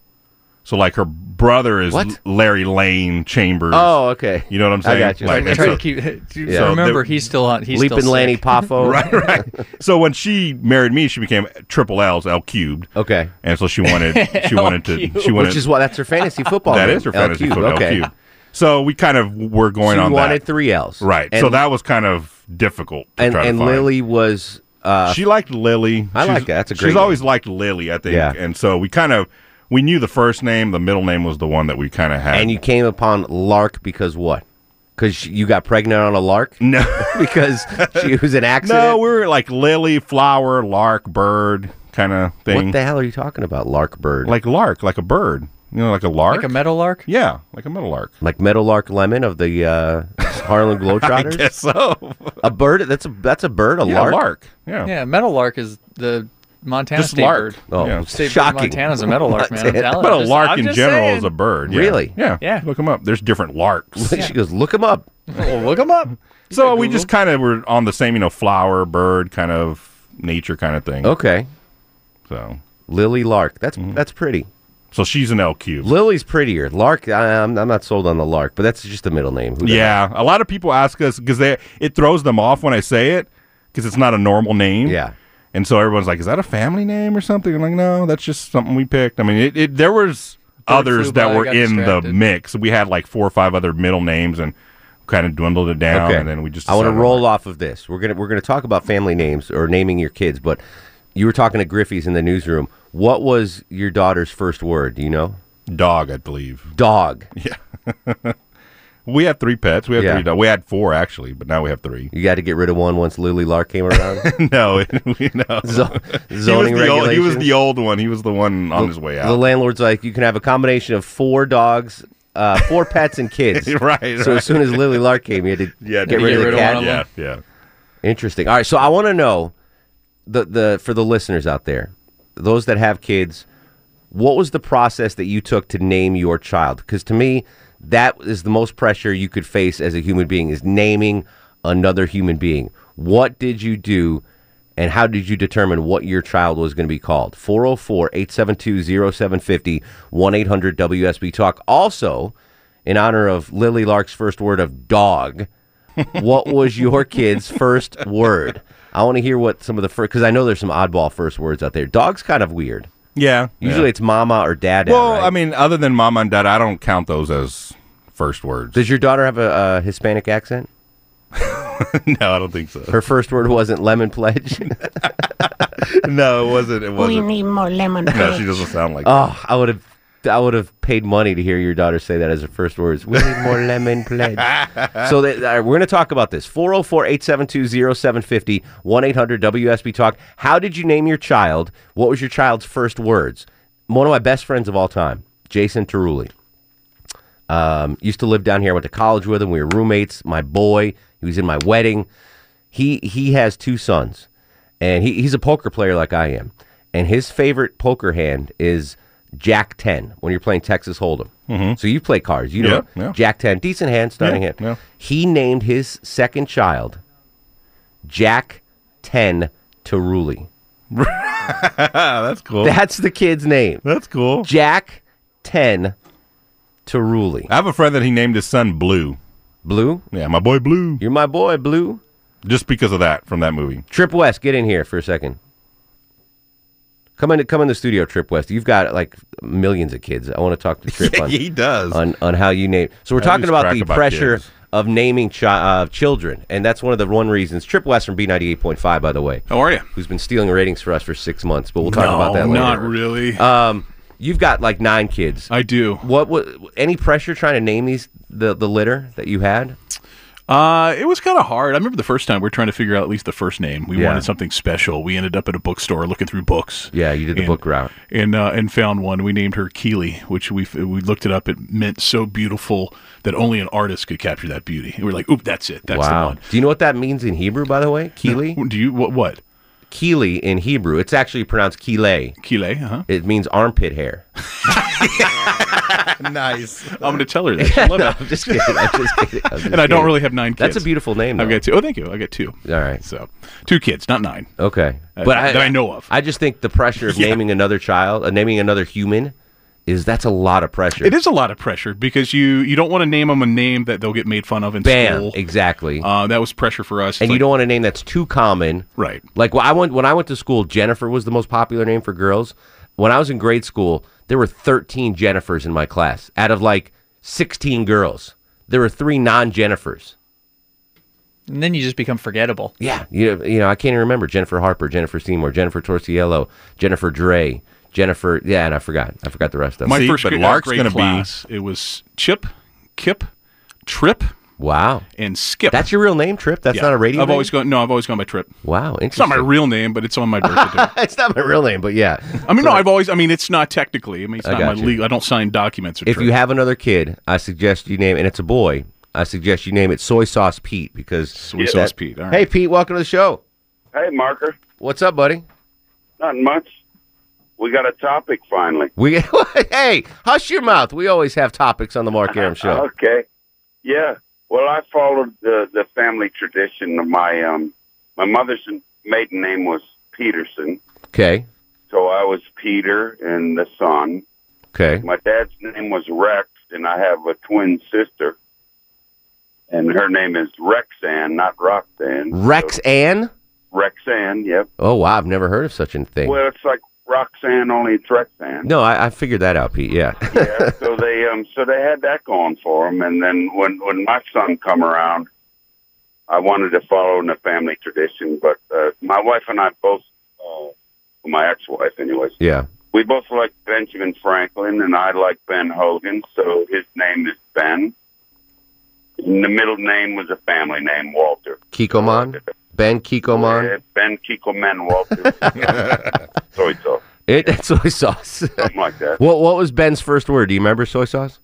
Speaker 12: So like her brother is
Speaker 6: What?
Speaker 12: Larry Lane Chambers.
Speaker 6: Oh, okay.
Speaker 12: You know what I'm
Speaker 6: I
Speaker 12: saying?
Speaker 6: got you.
Speaker 12: Like,
Speaker 2: I
Speaker 12: and
Speaker 2: try
Speaker 12: so-
Speaker 2: to keep.
Speaker 6: Yeah.
Speaker 2: So remember,
Speaker 12: they-
Speaker 2: he's still on. He's
Speaker 6: Leaping
Speaker 2: still
Speaker 6: Lanny
Speaker 2: sick.
Speaker 6: Poffo.
Speaker 12: right, right. So when she married me, she became triple L's L cubed,
Speaker 6: Okay.
Speaker 12: and so she wanted she wanted to she wanted
Speaker 6: Which is why that's her fantasy football
Speaker 12: that
Speaker 6: name.
Speaker 12: is her
Speaker 6: L
Speaker 12: fantasy
Speaker 6: cubed,
Speaker 12: football
Speaker 6: Okay.
Speaker 12: L cubed. So we kind of were going
Speaker 6: so
Speaker 12: on
Speaker 6: you wanted
Speaker 12: that.
Speaker 6: three L's.
Speaker 12: Right.
Speaker 6: And,
Speaker 12: so that was kind of difficult. To
Speaker 6: and,
Speaker 12: try to
Speaker 6: and
Speaker 12: find.
Speaker 6: Lily was uh,
Speaker 12: she liked Lily.
Speaker 6: I
Speaker 12: She's-
Speaker 6: like that. That's a great
Speaker 12: She's
Speaker 6: name.
Speaker 12: always liked Lily, I think.
Speaker 6: Yeah.
Speaker 12: And so we kind of we knew the first name. The middle name was the one that we kind of had.
Speaker 6: and you came upon Lark because what? Because you got pregnant on a lark?
Speaker 12: no,
Speaker 6: because she was an accident.
Speaker 12: no, we were like Lily, flower, lark, bird kind of thing.
Speaker 6: What the hell are you talking about, lark bird?
Speaker 12: Like lark, like a bird. You know, like a lark.
Speaker 2: Like a meadowlark?
Speaker 12: Yeah, like a meadow lark.
Speaker 6: Like meadow lark Lemon of the uh, Harlem Globetrotters.
Speaker 12: I guess so.
Speaker 6: A bird. That's a that's a bird. A
Speaker 12: Yeah,
Speaker 6: lark.
Speaker 12: lark. Yeah.
Speaker 2: Yeah, meadowlark is the Montana
Speaker 12: Just
Speaker 2: state
Speaker 12: lark.
Speaker 2: bird.
Speaker 6: Oh,
Speaker 12: Yeah.
Speaker 2: State bird of
Speaker 6: shocking.
Speaker 2: Montana's a meadowlark, man. I'm
Speaker 6: Montana.
Speaker 2: telling
Speaker 12: But a
Speaker 2: Just-
Speaker 12: lark
Speaker 2: I'm
Speaker 12: in general
Speaker 2: saying.
Speaker 12: is a bird. Yeah.
Speaker 6: Really?
Speaker 12: Yeah.
Speaker 2: Yeah.
Speaker 12: Look them up. There's different larks.
Speaker 6: she goes, look them up.
Speaker 2: Well, look them up.
Speaker 12: So we just kind of were on the same, you know, flower, bird, kind of nature kind of thing.
Speaker 6: Okay,
Speaker 12: So,
Speaker 6: Lily Lark. That's
Speaker 12: Mm-hmm.
Speaker 6: that's pretty.
Speaker 12: so she's an LQ.
Speaker 6: Lily's prettier. Lark. I, I'm I'm not sold on the Lark, but that's just a middle name.
Speaker 12: Yeah, a lot of people ask us because they it throws them off when I say it because it's not a normal name.
Speaker 6: Yeah.
Speaker 12: And so everyone's like, "Is that a family name or something?" I'm like, "No, that's just something we picked." I mean, it, it there was
Speaker 2: Bird
Speaker 12: others that
Speaker 2: by,
Speaker 12: were
Speaker 2: got
Speaker 12: in the mix. We had like four or five other middle names and kind of dwindled it down,
Speaker 6: Okay.
Speaker 12: and then we just.
Speaker 6: I want to
Speaker 12: decided-
Speaker 6: roll off of this. We're gonna we're gonna talk about family names or naming your kids, but you were talking to Griffey's in the newsroom. What was your daughter's first word? Do you know?
Speaker 12: dog, I believe.
Speaker 6: Dog.
Speaker 12: Yeah. We had three pets. We had
Speaker 6: Yeah.
Speaker 12: three dogs. We had four actually, but now we have three.
Speaker 6: You got to get rid of one once Lily Lark came around.
Speaker 12: no, we know.
Speaker 6: Zo-
Speaker 12: he was
Speaker 6: zoning
Speaker 12: the old, He was
Speaker 6: regulations?
Speaker 12: the old one. He was the one on his way out.
Speaker 6: the
Speaker 12: out.
Speaker 6: landlord's like, you can have a combination of four dogs, uh, four pets, and kids.
Speaker 12: Right,
Speaker 6: So
Speaker 12: right.
Speaker 6: as soon as Lily Lark came, you had to
Speaker 12: Yeah,
Speaker 6: get rid of the cat.
Speaker 12: one of them. Yeah, yeah.
Speaker 6: Interesting. All right, so I want to know the the for the listeners out there, those that have kids, what was the process that you took to name your child? Because to me, that is the most pressure you could face as a human being is naming another human being. What did you do and how did you determine what your child was going to be called? 404-872-0750 1-800-WSB Talk. Also, in honor of Lily Lark's first word of dog, what was your kid's first word? I want to hear what some of the first because I know there's some oddball first words out there. Dog's kind of weird.
Speaker 12: Yeah.
Speaker 6: Usually
Speaker 12: yeah.
Speaker 6: it's mama or dad.
Speaker 12: Well,
Speaker 6: right?
Speaker 12: I mean, other than mama and dad, I don't count those as first words.
Speaker 6: does your daughter have a, a Hispanic accent?
Speaker 12: no, I don't think so.
Speaker 6: Her first word wasn't lemon pledge.
Speaker 12: no, it wasn't. It wasn't.
Speaker 13: need more lemon.
Speaker 12: No, she doesn't sound like.
Speaker 6: oh, I would have. I would have paid money to hear your daughter say that as her first words. We need more lemon pledge. so that, uh, we're going to talk about this. 404-872-0750, 1-800-WSB Talk. How did you name your child? What was your child's first words? One of my best friends of all time, Jason Teruli. Um, used to live down here. I went to college with him. We were roommates. My boy, he was in my wedding. He he has two sons, and he, he's a poker player like I am. And his favorite poker hand is Jack Ten when you're playing Texas Hold'em.
Speaker 12: Mhm.
Speaker 6: So you play cards, you know
Speaker 12: Yeah, yeah.
Speaker 6: Jack Ten, decent hand, starting
Speaker 12: Yeah,
Speaker 6: hand. He named his second child Jack Ten Teruli.
Speaker 12: That's cool.
Speaker 6: That's the kid's name.
Speaker 12: That's cool.
Speaker 6: Jack Ten Teruli.
Speaker 12: I have a friend that he named his son Blue.
Speaker 6: Blue?
Speaker 12: Yeah, my boy Blue.
Speaker 6: You're my boy, Blue.
Speaker 12: Just because of that from that movie.
Speaker 6: Trip West, get in here for a second. Come in, come in the studio, Trip West. You've got like millions of kids. I want to talk to Trip on
Speaker 12: he does.
Speaker 6: on, on how you name. So we're
Speaker 12: I
Speaker 6: talking
Speaker 12: lose
Speaker 6: about
Speaker 12: track
Speaker 6: the
Speaker 12: about
Speaker 6: pressure
Speaker 12: kids.
Speaker 6: of naming chi- uh, children, and that's one of the one reasons. Trip West from B ninety eight point five, by the way.
Speaker 14: How are you?
Speaker 6: Who's been stealing ratings for us for six months? But we'll talk
Speaker 14: No,
Speaker 6: about that later.
Speaker 14: not really.
Speaker 6: Um, you've got like nine kids.
Speaker 14: I do.
Speaker 6: What? What? Any pressure trying to name these the the litter that you had?
Speaker 14: Uh, it was kind of hard. I remember the first time we were trying to figure out at least the first name. We
Speaker 6: Yeah.
Speaker 14: wanted something special. We ended up at a bookstore looking through books.
Speaker 6: Yeah, you did the
Speaker 14: And-
Speaker 6: book route.
Speaker 14: and uh, and found one. We named her Keely, which we we looked it up. It meant so beautiful that only an artist could capture that beauty. And we're like, oop, that's it. That's
Speaker 6: wow.
Speaker 14: the one.
Speaker 6: Do you know what that means in Hebrew, by the way? Keely.
Speaker 14: Do you what? What?
Speaker 6: Keely in Hebrew. It's actually pronounced Keeley.
Speaker 14: Keeley, uh-huh.
Speaker 6: It means armpit hair.
Speaker 12: nice.
Speaker 14: I'm going to tell her that. She'll love
Speaker 6: no,
Speaker 14: it.
Speaker 6: I'm just kidding. I'm just kidding. I'm just
Speaker 14: and I don't
Speaker 6: kidding.
Speaker 14: really have nine kids.
Speaker 6: That's a beautiful name.
Speaker 14: I've got two. Oh, thank you. I got two.
Speaker 6: All right.
Speaker 14: So two kids, not nine.
Speaker 6: Okay,
Speaker 14: Uh,
Speaker 6: but I,
Speaker 14: that I know of.
Speaker 6: I just think the pressure of
Speaker 14: Yeah.
Speaker 6: naming another child, uh, naming another human, is that's a lot of pressure.
Speaker 14: It is a lot of pressure because you you don't want to name them a name that they'll get made fun of in
Speaker 6: Bam,
Speaker 14: school.
Speaker 6: exactly.
Speaker 14: Uh, that was pressure for us. It's
Speaker 6: and you
Speaker 14: like-
Speaker 6: don't want a name that's too common.
Speaker 14: Right.
Speaker 6: Like when I went when I went to school, Jennifer was the most popular name for girls. When I was in grade school, there were 13 Jennifers in my class out of like 16 girls. There were three non-Jennifers.
Speaker 2: And then you just become forgettable.
Speaker 6: Yeah, you know, you know, I can't even remember Jennifer Harper, Jennifer Seymour, Jennifer Torciello, Jennifer Dre, Jennifer. Yeah, and I forgot. I forgot the rest of them.
Speaker 14: My
Speaker 12: See,
Speaker 14: first
Speaker 12: but
Speaker 14: grade,
Speaker 12: Lark's gonna be-
Speaker 14: class, it was Chip, Kip, Trip,
Speaker 6: Wow.
Speaker 14: And Skip.
Speaker 6: That's your real name, Trip. That's
Speaker 14: Yeah.
Speaker 6: not a radio.
Speaker 14: I've
Speaker 6: name?
Speaker 14: always gone. No, I've always gone by Trip.
Speaker 6: Wow,
Speaker 14: It's not my real name, but it's on my birth certificate.
Speaker 6: it's not my real name, but yeah.
Speaker 14: I mean, no, I've always. I mean, it's not technically. I mean, it's
Speaker 6: I
Speaker 14: not
Speaker 6: got
Speaker 14: my
Speaker 6: you.
Speaker 14: legal. I don't sign documents. Or
Speaker 6: If
Speaker 14: Trip.
Speaker 6: you have another kid, I suggest you name, and it's a boy. I suggest you name it Soy Sauce Pete because
Speaker 14: Soy Sauce Pete, all right.
Speaker 6: Hey, Pete, welcome to the show.
Speaker 13: Hey, Marker.
Speaker 6: What's up, buddy?
Speaker 13: Not much. We got a topic finally.
Speaker 6: We hey, hush your mouth. We always have topics on the Mark Arum show.
Speaker 13: Okay. Yeah. Well, I followed the the family tradition of my um my mother's maiden name was Peterson,
Speaker 6: Okay,
Speaker 13: so I was Peter and the son.
Speaker 6: okay.
Speaker 13: My dad's name was Rex, and I have a twin sister, and her name is Rexanne, not Roxanne.
Speaker 6: Rex Ann.
Speaker 13: Rexanne. Yep.
Speaker 6: Oh wow, I've never heard of such a thing.
Speaker 13: Well, it's like Roxanne, only it's Rexanne.
Speaker 6: No, I, I figured that out, Pete. Yeah.
Speaker 13: yeah, so they um so they had that going for them, and then when when my son come around, I wanted to follow in the family tradition, but uh, my wife and I both, uh, my ex-wife, anyways,
Speaker 6: yeah.
Speaker 13: we both like Benjamin Franklin, and I like Ben Hogan, so his name is Ben. And the middle name was a family name, Walter.
Speaker 6: Kikkoman. Ben Kikkoman.
Speaker 13: Uh, ben Kikkoman Walter. Soy sauce,
Speaker 6: It, it's soy sauce.
Speaker 13: something like that.
Speaker 6: what What was Ben's first word? Do you remember soy sauce?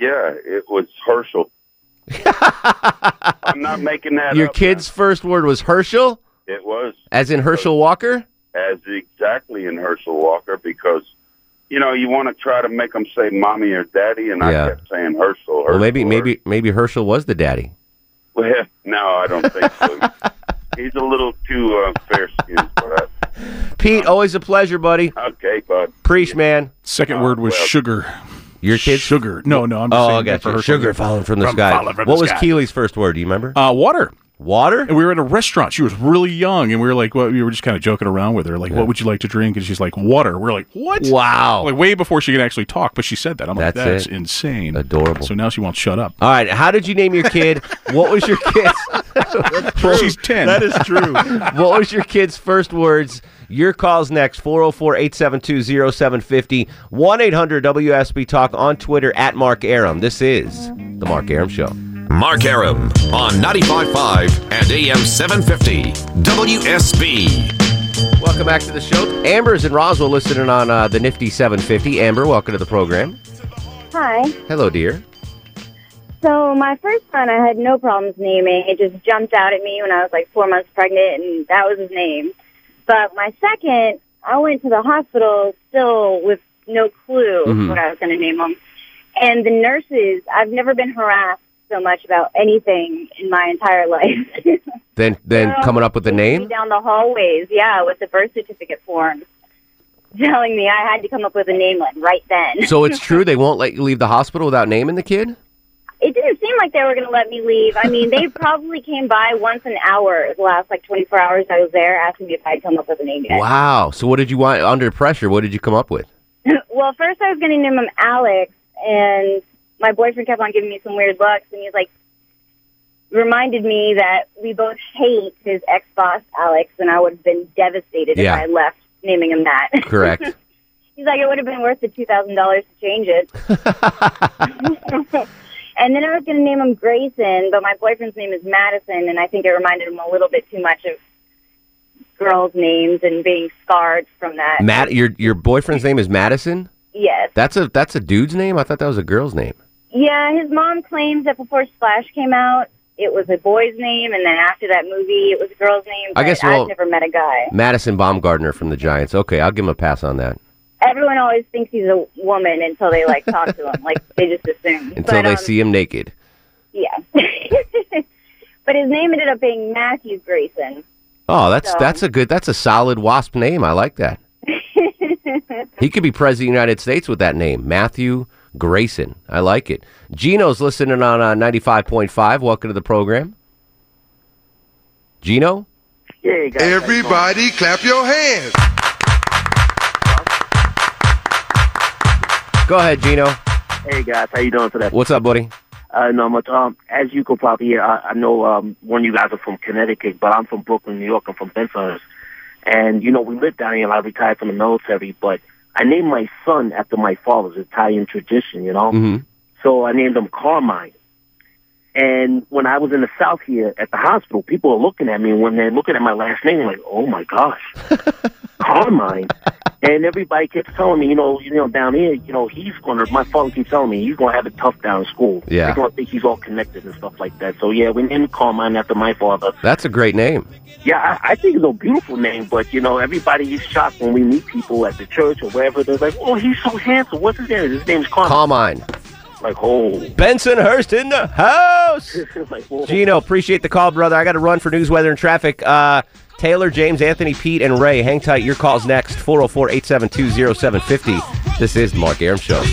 Speaker 13: Yeah, it was Herschel. I'm not making that
Speaker 6: Your
Speaker 13: up.
Speaker 6: kid's first word was Herschel,
Speaker 13: It was
Speaker 6: as in Herschel Walker.
Speaker 13: as exactly in Herschel Walker because, you know, you want to try to make them say mommy or daddy, and
Speaker 6: Yeah.
Speaker 13: I kept saying Herschel. Herschel
Speaker 6: Well, maybe
Speaker 13: or-
Speaker 6: maybe maybe Herschel was the daddy.
Speaker 13: Well, no, I don't think so. He's a little too uh, fair skinned for that.
Speaker 6: Pete, always a pleasure, buddy.
Speaker 13: Okay, bud.
Speaker 6: Preach, man.
Speaker 14: Second word was sugar.
Speaker 6: Your kids?
Speaker 14: Sugar. No, no, I'm just
Speaker 6: Oh,
Speaker 14: saying
Speaker 6: I got
Speaker 14: for
Speaker 6: you.
Speaker 14: Herschel.
Speaker 6: Sugar falling from the
Speaker 14: From-
Speaker 6: sky.
Speaker 14: falling from
Speaker 6: what
Speaker 14: the
Speaker 6: was
Speaker 14: sky.
Speaker 6: Keely's first word? Do you remember?
Speaker 14: Uh, water.
Speaker 6: Water?
Speaker 14: And we were at a restaurant. She was really young, and we were like, well, we were just kind of joking around with her, like, what would you like to drink? And she's like, water. We're like, what?
Speaker 6: Wow.
Speaker 14: Like way before she could actually talk, but she said that. I'm like,
Speaker 6: That's
Speaker 14: that's
Speaker 6: it.
Speaker 14: insane.
Speaker 6: Adorable.
Speaker 14: So now she won't shut up.
Speaker 6: All right. How did you name your kid? what was your kid's?
Speaker 14: She's 10.
Speaker 6: That is true. what was your kid's first words? Your call's next 404 872 0750 1 800 WSB Talk on Twitter at Mark Arum. This is The Mark Arum Show.
Speaker 5: Mark Arum on 95.5 and AM 750 WSB.
Speaker 6: Welcome back to the show. Amber's in Roswell listening on uh, the Nifty 750. Amber, welcome to the program.
Speaker 15: Hi.
Speaker 6: Hello, dear.
Speaker 15: So my first son, I had no problems naming. It just jumped out at me when I was like four months pregnant, and that was his name. But my second, I went to the hospital still with no clue
Speaker 6: Mhm.
Speaker 15: what I was going to name him. And the nurses, I've never been harassed so much about anything in my entire life.
Speaker 6: Then, then coming up with the name.
Speaker 15: down the hallways, yeah, with the birth certificate forms, telling me I had to come up with a name like right then.
Speaker 6: So it's true they won't let you leave the hospital without naming the kid.
Speaker 15: it didn't seem like they were going to let me leave. I mean, they probably came by once an hour the last like 24 hours I was there, asking me if I'd come up with a name yet.
Speaker 6: Wow. So what did you want under pressure? What did you come up with?
Speaker 15: well, first I was going to name him Alex, and my boyfriend kept on giving me some weird looks, and he's like, reminded me that we both hate his ex boss Alex, and I would have been devastated
Speaker 6: Yeah.
Speaker 15: if I left naming him that.
Speaker 6: Correct.
Speaker 15: He's like, it would have been worth the two thousand dollars to change it. and then I was going to name him Grayson, but my boyfriend's name is Madison, and I think it reminded him a little bit too much of girls' names and being scarred from that.
Speaker 6: Matt, your your boyfriend's name is Madison.
Speaker 15: Yes.
Speaker 6: That's a that's a dude's name. I thought that was a girl's name.
Speaker 15: Yeah, his mom claims that before Splash came out, it was a boy's name, and then after that movie, it was a girl's name.
Speaker 6: I guess, well-
Speaker 15: I've never met a guy.
Speaker 6: Madison Bumgarner from the Giants. Okay, I'll give him a pass on that.
Speaker 15: Everyone always thinks he's a woman until they like talk to him. Like they just assume.
Speaker 6: Until
Speaker 15: but,
Speaker 6: they
Speaker 15: um,
Speaker 6: see him naked.
Speaker 15: Yeah. but his name ended up being Matthew Grayson.
Speaker 6: Oh, that's
Speaker 15: So-
Speaker 6: that's a good that's a solid wasp name. I like that. He could be president of the United States with that name, Matthew Grayson. I like it. Gino's listening on uh, 95.5. Welcome to the program. Gino?
Speaker 16: Yeah, guys.
Speaker 17: Everybody clap your hands.
Speaker 6: Go ahead, Gino.
Speaker 16: Hey guys, how you doing today?
Speaker 6: What's up, buddy?
Speaker 16: Uh, no much. Um, as you could probably hear, I, I know um, one of you guys are from Connecticut, but I'm from Brooklyn, New York. I'm from Bensonhurst, and you know we lived down here. I retired from the military, but I named my son after my father's Italian tradition. You know,
Speaker 6: Mm-hmm.
Speaker 16: so I named him Carmine. And when I was in the South here at the hospital, people are looking at me. And when they're looking at my last name, like, oh my gosh, Carmine. And everybody keeps telling me, you know, you know, down here, you know, he's going to. My father keeps telling me he's going to have it tough down in school.
Speaker 6: Yeah.
Speaker 16: they're going to think he's all connected and stuff like that. So yeah, we named Carmine after my father.
Speaker 6: That's a great name.
Speaker 16: Yeah, I, I think it's a beautiful name, but you know, everybody is shocked when we meet people at the church or wherever. They're like, "Oh, he's so handsome. What's his name? His name's Carmine."
Speaker 6: Carmine.
Speaker 16: Like, oh,
Speaker 6: Bensonhurst in the house.
Speaker 16: like.
Speaker 6: Gino, appreciate the call, brother. I got to run for news, weather, and traffic. Uh, Taylor, James, Anthony, Pete, and Ray, hang tight. Your call's next 404 872 0750. This is the Mark Arum Show.